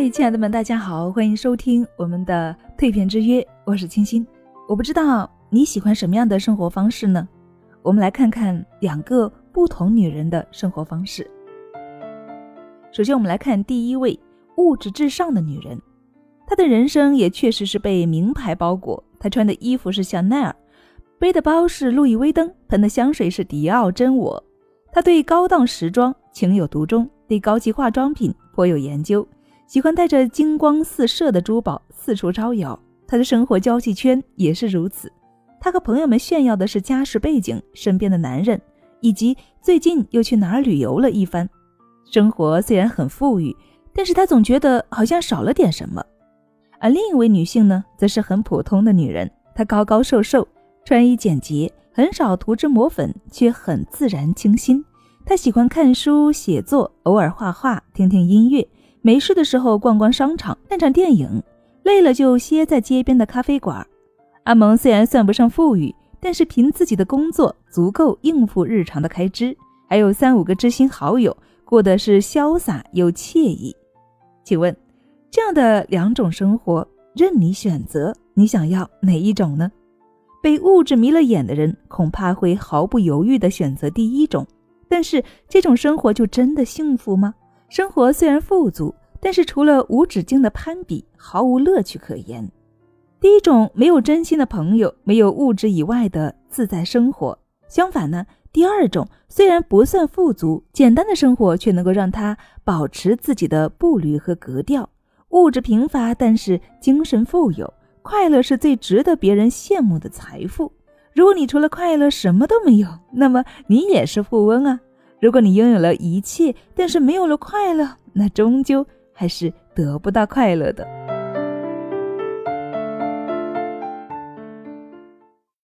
嗨，亲爱的们，大家好，欢迎收听我们的蜕变之约，我是清新。我不知道你喜欢什么样的生活方式呢？我们来看看两个不同女人的生活方式。首先，我们来看第一位物质至上的女人，她的人生也确实是被名牌包裹。她穿的衣服是香奈儿，背的包是路易威登，喷的香水是迪奥真我。她对高档时装情有独钟，对高级化妆品颇有研究。喜欢带着金光四射的珠宝四处招摇，他的生活交际圈也是如此。他和朋友们炫耀的是家世背景、身边的男人，以及最近又去哪儿旅游了一番。生活虽然很富裕，但是他总觉得好像少了点什么。而另一位女性呢，则是很普通的女人，她高高瘦瘦，穿衣简洁，很少涂脂抹粉，却很自然清新。她喜欢看书写作，偶尔画画，听听音乐。没事的时候逛逛商场，看场电影，累了就歇在街边的咖啡馆。阿蒙虽然算不上富裕，但是凭自己的工作足够应付日常的开支，还有三五个知心好友，过得是潇洒又惬意。请问，这样的两种生活任你选择，你想要哪一种呢？被物质迷了眼的人恐怕会毫不犹豫地选择第一种，但是这种生活就真的幸福吗？生活虽然富足，但是除了无止境的攀比，毫无乐趣可言。第一种没有真心的朋友，没有物质以外的自在生活。相反呢，第二种虽然不算富足，简单的生活却能够让他保持自己的步履和格调。物质贫乏，但是精神富有，快乐是最值得别人羡慕的财富。如果你除了快乐什么都没有，那么你也是富翁啊。如果你拥有了一切，但是没有了快乐，那终究还是得不到快乐的。